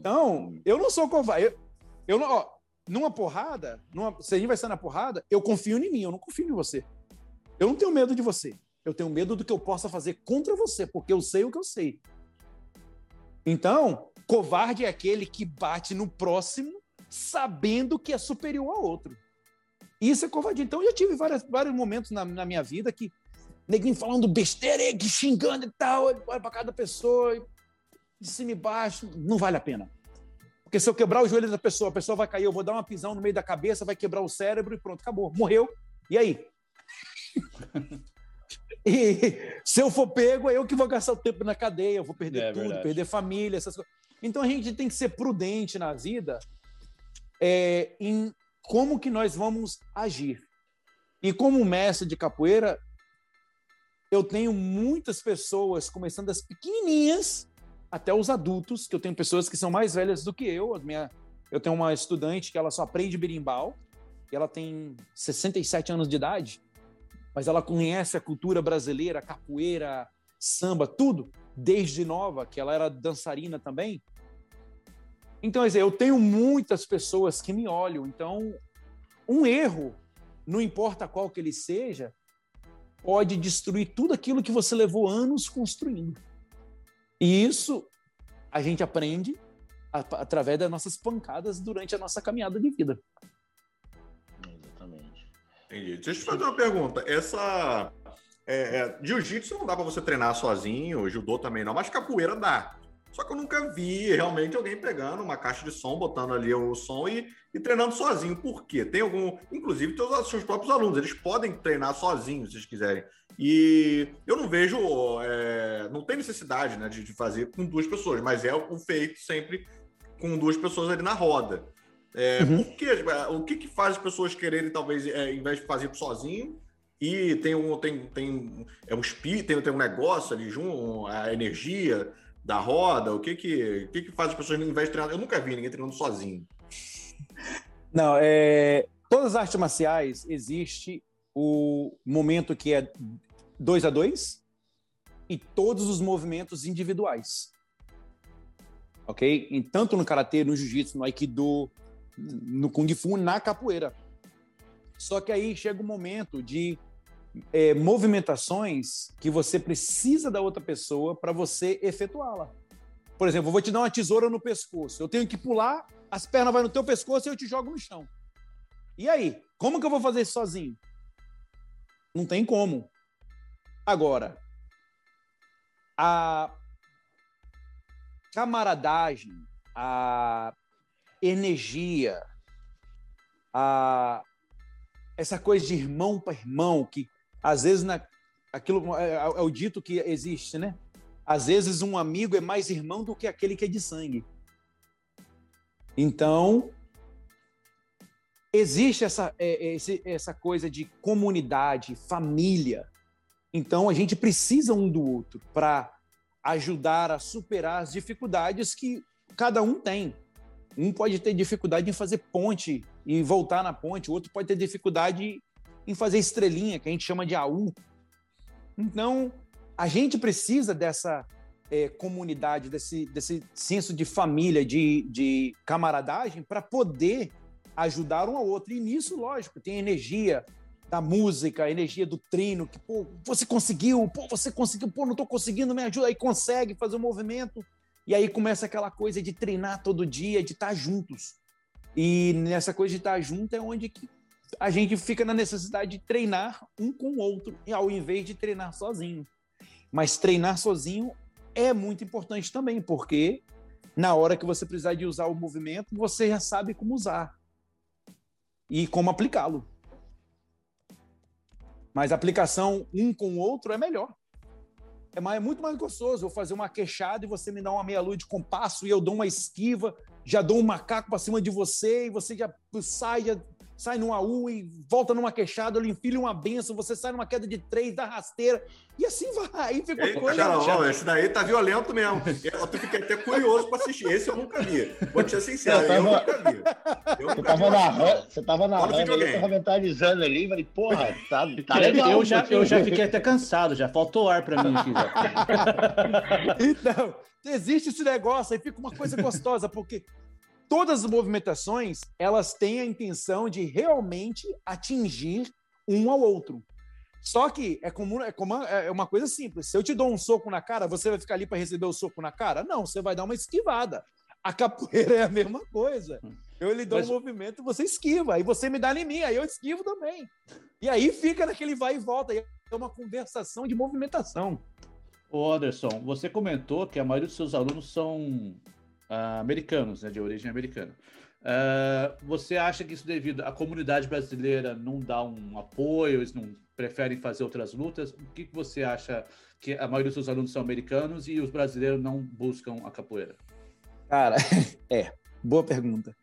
Então, eu não sou covarde. Eu, eu não, ó, numa porrada, numa, se a gente vai sair na porrada, eu confio em mim, eu não confio em você. Eu não tenho medo de você. Eu tenho medo do que eu possa fazer contra você, porque eu sei o que eu sei. Então, covarde é aquele que bate no próximo sabendo que é superior ao outro. Isso é covardia. Então, eu já tive várias, vários momentos na, na minha vida que neguinho falando besteira, xingando e tal, olha para cada pessoa, de cima e baixo, não vale a pena. Porque se eu quebrar o joelho da pessoa, a pessoa vai cair, eu vou dar uma pisão no meio da cabeça, vai quebrar o cérebro e pronto, acabou. Morreu. E aí? e se eu for pego, é eu que vou gastar o tempo na cadeia, eu vou perder É tudo, verdade. perder família, essas coisas. Então a gente tem que ser prudente na vida é, em como que nós vamos agir. E como mestre de capoeira, eu tenho muitas pessoas, começando das pequenininhas até os adultos, que eu tenho pessoas que são mais velhas do que eu. Minha, eu tenho uma estudante que ela só aprende berimbau, e ela tem 67 anos de idade, mas ela conhece a cultura brasileira, capoeira, samba, tudo, desde nova, que ela era dançarina também. Então, eu tenho muitas pessoas que me olham. Então, um erro, não importa qual que ele seja, pode destruir tudo aquilo que você levou anos construindo. E isso a gente aprende através das nossas pancadas durante a nossa caminhada de vida. Exatamente. Entendi. Deixa eu te fazer uma pergunta. Essa. É, é, Jiu-jitsu não dá para você treinar sozinho, judô também não, mas capoeira dá. Só que eu nunca vi realmente alguém pegando uma caixa de som, botando ali o som e, e treinando sozinho. Por quê? Tem algum. Inclusive, teus, seus próprios alunos, eles podem treinar sozinhos, se eles quiserem. E eu não vejo. É, não tem necessidade né, de, de, fazer com duas pessoas, mas é o feito sempre com duas pessoas ali na roda. É, uhum. por quê? O que, que faz as pessoas quererem, talvez, é, em vez de fazer sozinho, e tem um, tem, tem, é um espírito, tem, tem um negócio ali junto, a energia da roda? O que que, o que, que faz as pessoas, ao invés de treinar? Eu nunca vi ninguém treinando sozinho. Não, é, todas as artes marciais existe o momento que é dois a dois e todos os movimentos individuais. Ok? E tanto no karatê, no jiu-jitsu, no aikido, no kung fu, na capoeira. Só que aí chega o momento de é, movimentações que você precisa da outra pessoa para você efetuá-la. Por exemplo, eu vou te dar uma tesoura no pescoço. Eu tenho que pular, as pernas vão no teu pescoço e eu te jogo no chão. E aí? Como que eu vou fazer isso sozinho? Não tem como. Agora, a camaradagem, a energia, a essa coisa de irmão para irmão que às vezes, na, aquilo é, é, é, o dito que existe, né? Às vezes um amigo é mais irmão do que aquele que é de sangue. Então, existe essa, é, essa coisa de comunidade, família. Então, a gente precisa um do outro para ajudar a superar as dificuldades que cada um tem. Um pode ter dificuldade em fazer ponte e voltar na ponte, o outro pode ter dificuldade em fazer estrelinha, que a gente chama de AU. Então, a gente precisa dessa é, comunidade, desse, desse senso de família, de, de camaradagem, para poder ajudar um ao outro. E nisso, lógico, tem energia da música, a energia do treino, que, pô, você conseguiu, pô, você conseguiu, pô, não estou conseguindo, me ajuda, aí consegue fazer o um movimento. E aí começa aquela coisa de treinar todo dia, de estar tá juntos. E nessa coisa de estar tá junto é onde que a gente fica na necessidade de treinar um com o outro, ao invés de treinar sozinho. Mas treinar sozinho é muito importante também, porque na hora que você precisar de usar o movimento, você já sabe como usar e como aplicá-lo. Mas aplicação um com o outro é melhor. É, mais, é muito mais gostoso eu fazer uma queixada e você me dá uma meia-lua de compasso e eu dou uma esquiva, já dou um macaco para cima de você e você já sai, já sai num AU e volta numa queixada, ele enfilha uma benção, você sai numa queda de três, dá rasteira, e assim vai. Aí fica Eita, coisa. Cara, ó, esse daí tá violento mesmo. Eu fiquei até curioso para assistir. Esse eu nunca vi. Vou te ser sincero, tava... eu nunca vi. Eu você, tava narrando, você tava narrando, eu tava mentalizando ali, falei, porra, tá, tá legal. Eu já, eu já fiquei até cansado, já faltou ar para mim aqui. Já. então, existe esse negócio, aí fica uma coisa gostosa, porque todas as movimentações elas têm a intenção de realmente atingir um ao outro. Só que é comum, é, comum, é uma coisa simples. Se eu te dou um soco na cara, você vai ficar ali para receber o soco na cara? Não, você vai dar uma esquivada. A capoeira é a mesma coisa. Eu lhe dou Mas... um movimento, você esquiva, aí você me dá em mim, aí eu esquivo também. E aí fica naquele vai e volta, é uma conversação de movimentação. Ô Anderson, você comentou que a maioria dos seus alunos são uh, americanos, né, de origem americana. Uh, você acha que isso devido à comunidade brasileira não dá um apoio, eles não preferem fazer outras lutas? O que, que você acha que a maioria dos seus alunos são americanos e os brasileiros não buscam a capoeira? Cara, é, boa pergunta.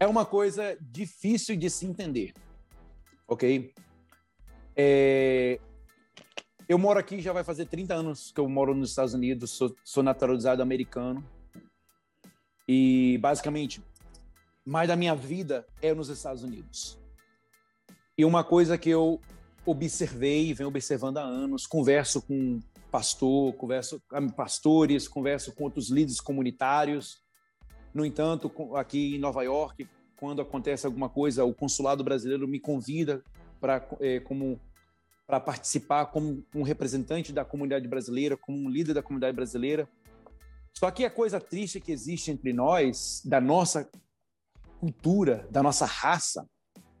É uma coisa difícil de se entender, ok? É, eu moro aqui, já vai fazer 30 anos que eu moro nos Estados Unidos, sou, sou naturalizado americano. E, basicamente, mais da minha vida é nos Estados Unidos. E uma coisa que eu observei, venho observando há anos, converso com pastor, converso com pastores, converso com outros líderes comunitários. No entanto, aqui em Nova York, quando acontece alguma coisa, o consulado brasileiro me convida para é, como para participar como um representante da comunidade brasileira, como um líder da comunidade brasileira. Só que a coisa triste que existe entre nós, da nossa cultura, da nossa raça,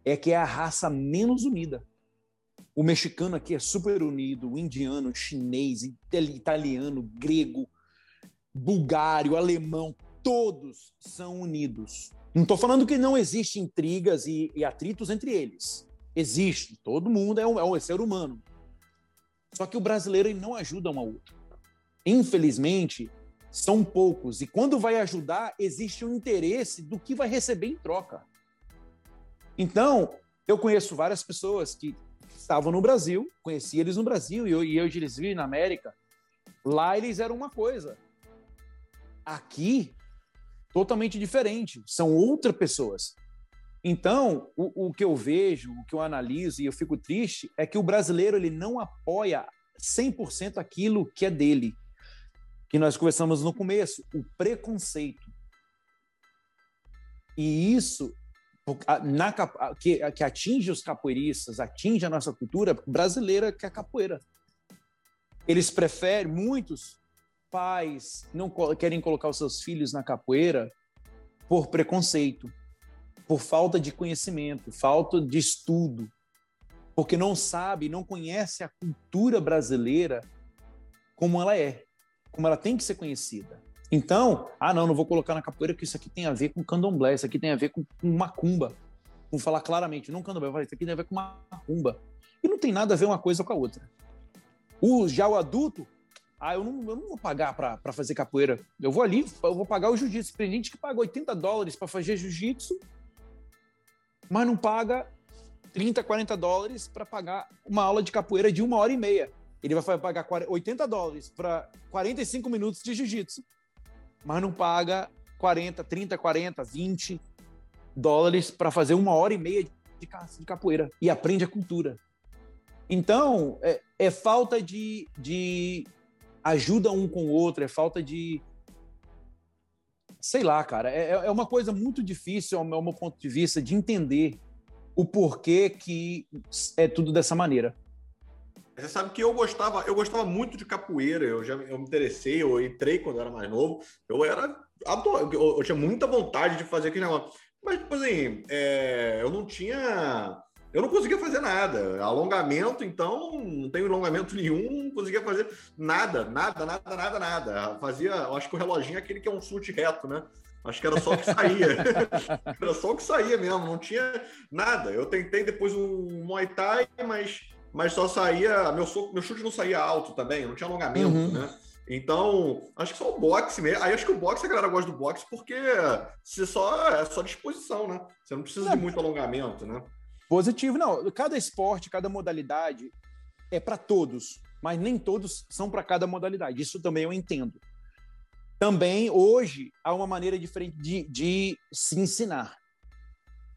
é que é a raça menos unida. O mexicano aqui é super unido, o indiano, chinês, italiano, grego, bulgário, alemão, todos são unidos. Não estou falando que não existem intrigas e, e atritos entre eles. Existe, todo mundo é um, é um ser humano. Só que o brasileiro ele não ajuda um ao outro. Infelizmente, são poucos. E quando vai ajudar, existe um interesse do que vai receber em troca. Então, eu conheço várias pessoas que estavam no Brasil, conheci eles no Brasil e eu, e eles vi na América. Lá eles eram uma coisa. Aqui, totalmente diferente. São outras pessoas. Então, o, o, que eu vejo, o que eu analiso e eu fico triste é que o brasileiro ele não apoia 100% aquilo que é dele. Que nós conversamos no começo, o preconceito. E isso na, que, que atinge os capoeiristas, atinge a nossa cultura brasileira, que é a capoeira. Eles preferem, muitos pais não querem colocar os seus filhos na capoeira por preconceito por falta de conhecimento, falta de estudo, porque não sabe, não conhece a cultura brasileira como ela é, como ela tem que ser conhecida. Então, ah, não, não vou colocar na capoeira porque isso aqui tem a ver com candomblé, isso aqui tem a ver com, com macumba. Vamos falar claramente, não candomblé, isso aqui tem a ver com macumba. E não tem nada a ver uma coisa com a outra. O, já o adulto, ah, eu não, eu não vou pagar para fazer capoeira. Eu vou ali, eu vou pagar o jiu-jitsu. Tem gente que paga 80 dólares para fazer jiu-jitsu mas não paga 30, 40 dólares para pagar uma aula de capoeira de uma hora e meia. Ele vai pagar 80 dólares para 45 minutos de jiu-jitsu, mas não paga 40, 30, 40, 20 dólares para fazer uma hora e meia de capoeira e aprende a cultura. Então, é, é falta de, de ajuda um com o outro, é falta de, sei lá, cara, é, é uma coisa muito difícil, ao meu ponto de vista, de entender o porquê que é tudo dessa maneira. Você sabe que eu gostava, eu gostava muito de capoeira, eu já eu me interessei, eu entrei quando eu era mais novo, eu era eu, eu tinha muita vontade de fazer aquele negócio. Mas, tipo assim, é, eu não tinha eu não conseguia fazer nada. Alongamento, então, não tenho alongamento nenhum, não conseguia fazer nada, nada, nada, nada, nada. Fazia, eu acho que o reloginho é aquele que é um chute reto, né? Acho que era só o que saía. era só o que saía mesmo, não tinha nada. Eu tentei depois o Muay Thai, mas, mas só saía. Meu, soco, meu chute não saía alto também, não tinha alongamento, uhum. né? Então, acho que só o boxe mesmo. Aí acho que o boxe, a galera gosta do boxe porque você só, é só disposição, né? Você não precisa de muito alongamento, né? Positivo, não. Cada esporte, cada modalidade é para todos, mas nem todos são para cada modalidade. Isso também eu entendo. Também, hoje, há uma maneira diferente de, de se ensinar.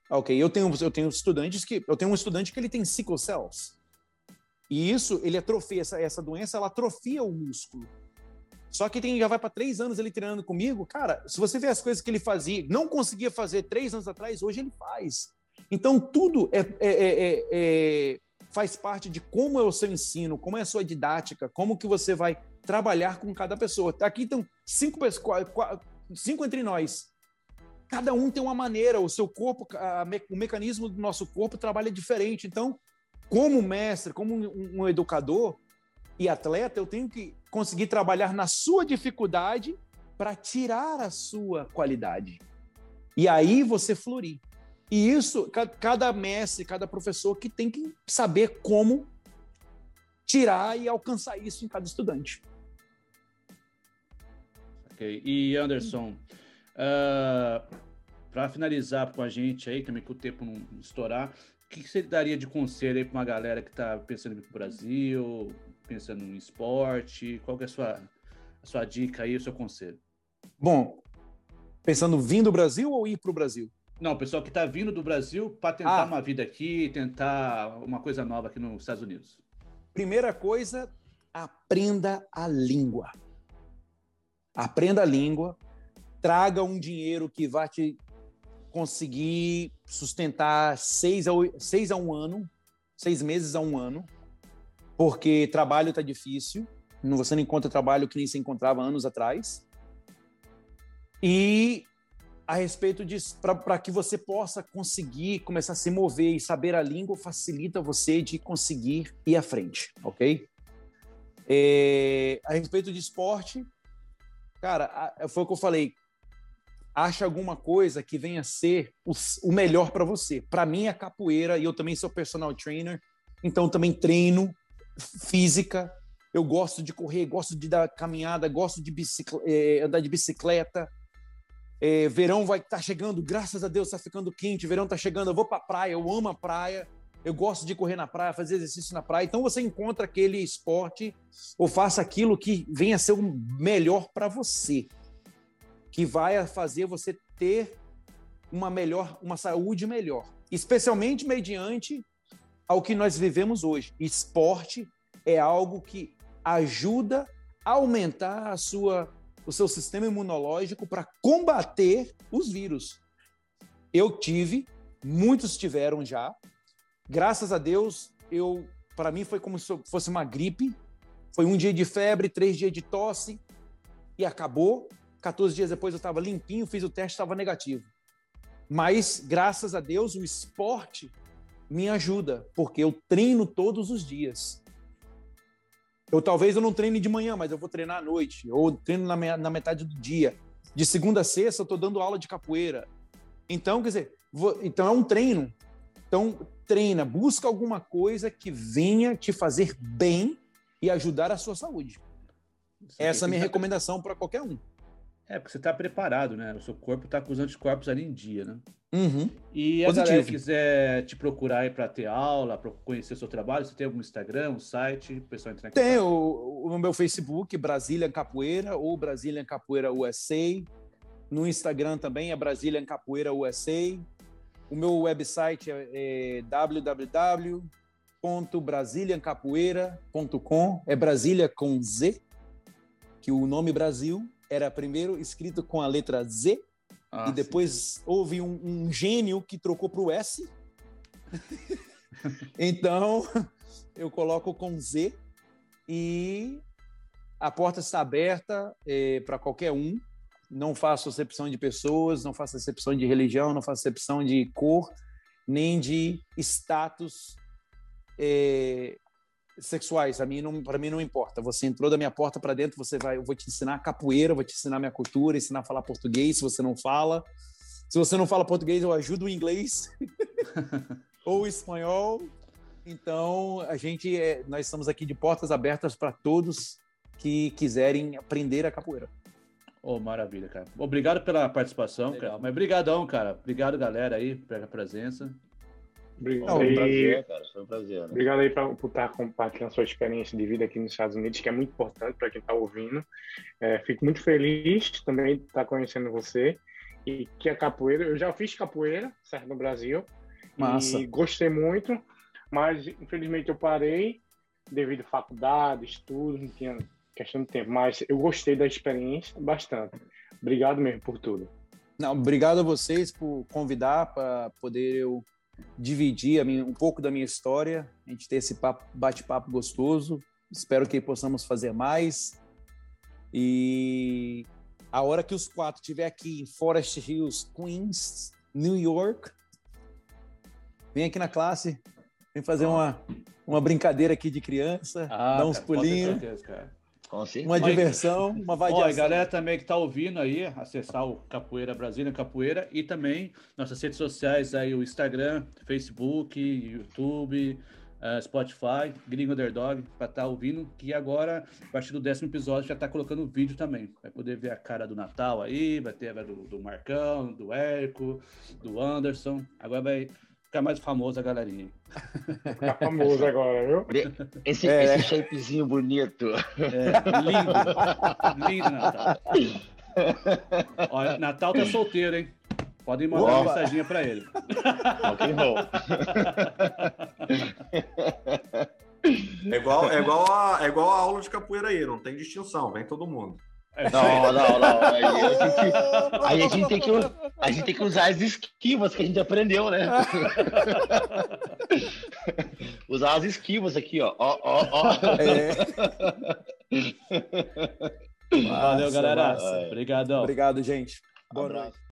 Ok, eu tenho, eu tenho estudantes que. Eu tenho um estudante que ele tem sickle cells. E isso, ele atrofia, essa, essa doença, ela atrofia o músculo. Só que tem, já vai para três anos ele treinando comigo. Cara, se você vê as coisas que ele fazia, não conseguia fazer três anos atrás, hoje ele faz. Então, tudo é, é, é, é, faz parte de como é o seu ensino, como é a sua didática, como que você vai trabalhar com cada pessoa. Aqui estão cinco, cinco entre nós. Cada um tem uma maneira, o seu corpo, a, o mecanismo do nosso corpo trabalha diferente. Então, como mestre, como um, um educador e atleta, eu tenho que conseguir trabalhar na sua dificuldade para tirar a sua qualidade. E aí você florir. E isso, cada mestre, cada professor que tem que saber como tirar e alcançar isso em cada estudante. Ok. E Anderson, uh, para finalizar com a gente aí, também que o tempo não estourar, o que, você daria de conselho aí para uma galera que está pensando em ir para o Brasil, pensando em esporte? Qual que é a sua, a sua dica aí, o seu conselho? Bom, pensando vindo do Brasil ou ir para o Brasil? Não, o pessoal que está vindo do Brasil para tentar ah. uma vida aqui, tentar uma coisa nova aqui nos Estados Unidos. Primeira coisa, aprenda a língua. Aprenda a língua, traga um dinheiro que vai te conseguir sustentar seis a, seis a um ano, seis meses a um ano, porque trabalho está difícil, você não encontra trabalho que nem se encontrava anos atrás. E a respeito disso, para que você possa conseguir começar a se mover e saber a língua, facilita você de conseguir ir à frente, ok? É, a respeito de esporte, cara, foi o que eu falei. Acha alguma coisa que venha a ser o, o melhor para você. Para mim é capoeira e eu também sou personal trainer, então também treino física. Eu gosto de correr, gosto de dar caminhada, gosto de é, andar de bicicleta é, verão vai estar tá chegando, graças a Deus está ficando quente, verão está chegando, eu vou para a praia, eu amo a praia, eu gosto de correr na praia, fazer exercício na praia. Então você encontra aquele esporte ou faça aquilo que venha ser o melhor para você, que vai fazer você ter uma melhor, uma saúde melhor, especialmente mediante ao que nós vivemos hoje. Esporte é algo que ajuda a aumentar a sua o seu sistema imunológico para combater os vírus. Eu tive, muitos tiveram já. Graças a Deus, eu para mim foi como se fosse uma gripe. Foi um dia de febre, três dias de tosse e acabou. 14 dias depois eu estava limpinho, fiz o teste, estava negativo. Mas graças a Deus o esporte me ajuda, porque eu treino todos os dias. Eu talvez eu não treine de manhã, mas eu vou treinar à noite, ou treino na, na metade do dia. De segunda a sexta, eu estou dando aula de capoeira. Então, quer dizer, vou, então é um treino. Então, treina, busca alguma coisa que venha te fazer bem e ajudar a sua saúde. Essa é a minha recomendação para qualquer um. É, porque você está preparado, né? O seu corpo está com os anticorpos ali em dia, né? Uhum. E a galera quiser te procurar aí para ter aula, para conhecer seu trabalho, você tem algum Instagram, um site, o pessoal entrar em Tem o, o meu Facebook, Brasília Capoeira ou Brasília Capoeira USA. No Instagram também é Brasília Capoeira USA. O meu website é, é www.brasiliancapoeira.com. É Brasília com Z, que o nome Brasil era primeiro escrito com a letra Z ah, e depois sim. houve um, um, gênio que trocou para o S. então eu coloco com Z e a porta está aberta é, para qualquer um. Não faço acepção de pessoas, não faço acepção de religião, não faço acepção de cor, nem de status. É, sexuais, a mim não, para mim não importa. Você entrou da minha porta para dentro, você vai, eu vou te ensinar capoeira, vou te ensinar minha cultura, ensinar a falar português, se você não fala. Se você não fala português, eu ajudo o inglês ou espanhol. Então, a gente é, nós estamos aqui de portas abertas para todos que quiserem aprender a capoeira. Oh, maravilha, cara. Obrigado pela participação, Legal. cara. Mas brigadão, cara. Obrigado, galera aí, pela presença. Obrigado, aí, prazer, cara. Foi um prazer. Né? Obrigado aí pra, por estar compartilhando sua experiência de vida aqui nos Estados Unidos, que é muito importante para quem está ouvindo. É, fico muito feliz também de estar conhecendo você. E que a capoeira, eu já fiz capoeira, certo, no Brasil. Massa. E gostei muito, mas infelizmente eu parei devido à faculdade, estudo, não tinha questão de tempo. Mas eu gostei da experiência bastante. Obrigado mesmo por tudo. Não, obrigado a vocês por convidar para poder eu dividir minha, um pouco da minha história, a gente ter esse bate-papo gostoso. Espero que possamos fazer mais. E a hora que os quatro estiver aqui em Forest Hills, Queens, New York, vem aqui na classe, vem fazer uma, uma brincadeira aqui de criança, ah, dar uns pulinhos. Uma diversão, uma vadiação. Olha, galera também que está ouvindo aí, acessar o Capoeira Brasília Capoeira e também nossas redes sociais aí, o Instagram, Facebook, YouTube, uh, Spotify, Gringo Underdog, para estar tá ouvindo, que agora, a partir do décimo episódio, já está colocando vídeo também. Vai poder ver a cara do Natal aí, vai ter a do, do Marcão, do Érico, do Anderson. Agora vai ficar mais famoso a galerinha. Ficar famoso agora, viu? Esse, é. esse shapezinho bonito. É, lindo. lindo, Natal. Olha, Natal tá solteiro, hein? Podem mandar Opa. uma mensagem para ele. Roll. É igual, é, igual a, é igual a aula de capoeira aí, não tem distinção, vem todo mundo. É não, não, não. Aí a gente, aí a gente, tem, que, a gente tem que usar as esquivas que a gente aprendeu, né? usar as esquivas aqui, ó. ó, ó, ó. É. Valeu, galera. Obrigadão. Obrigado, gente. Boa noite.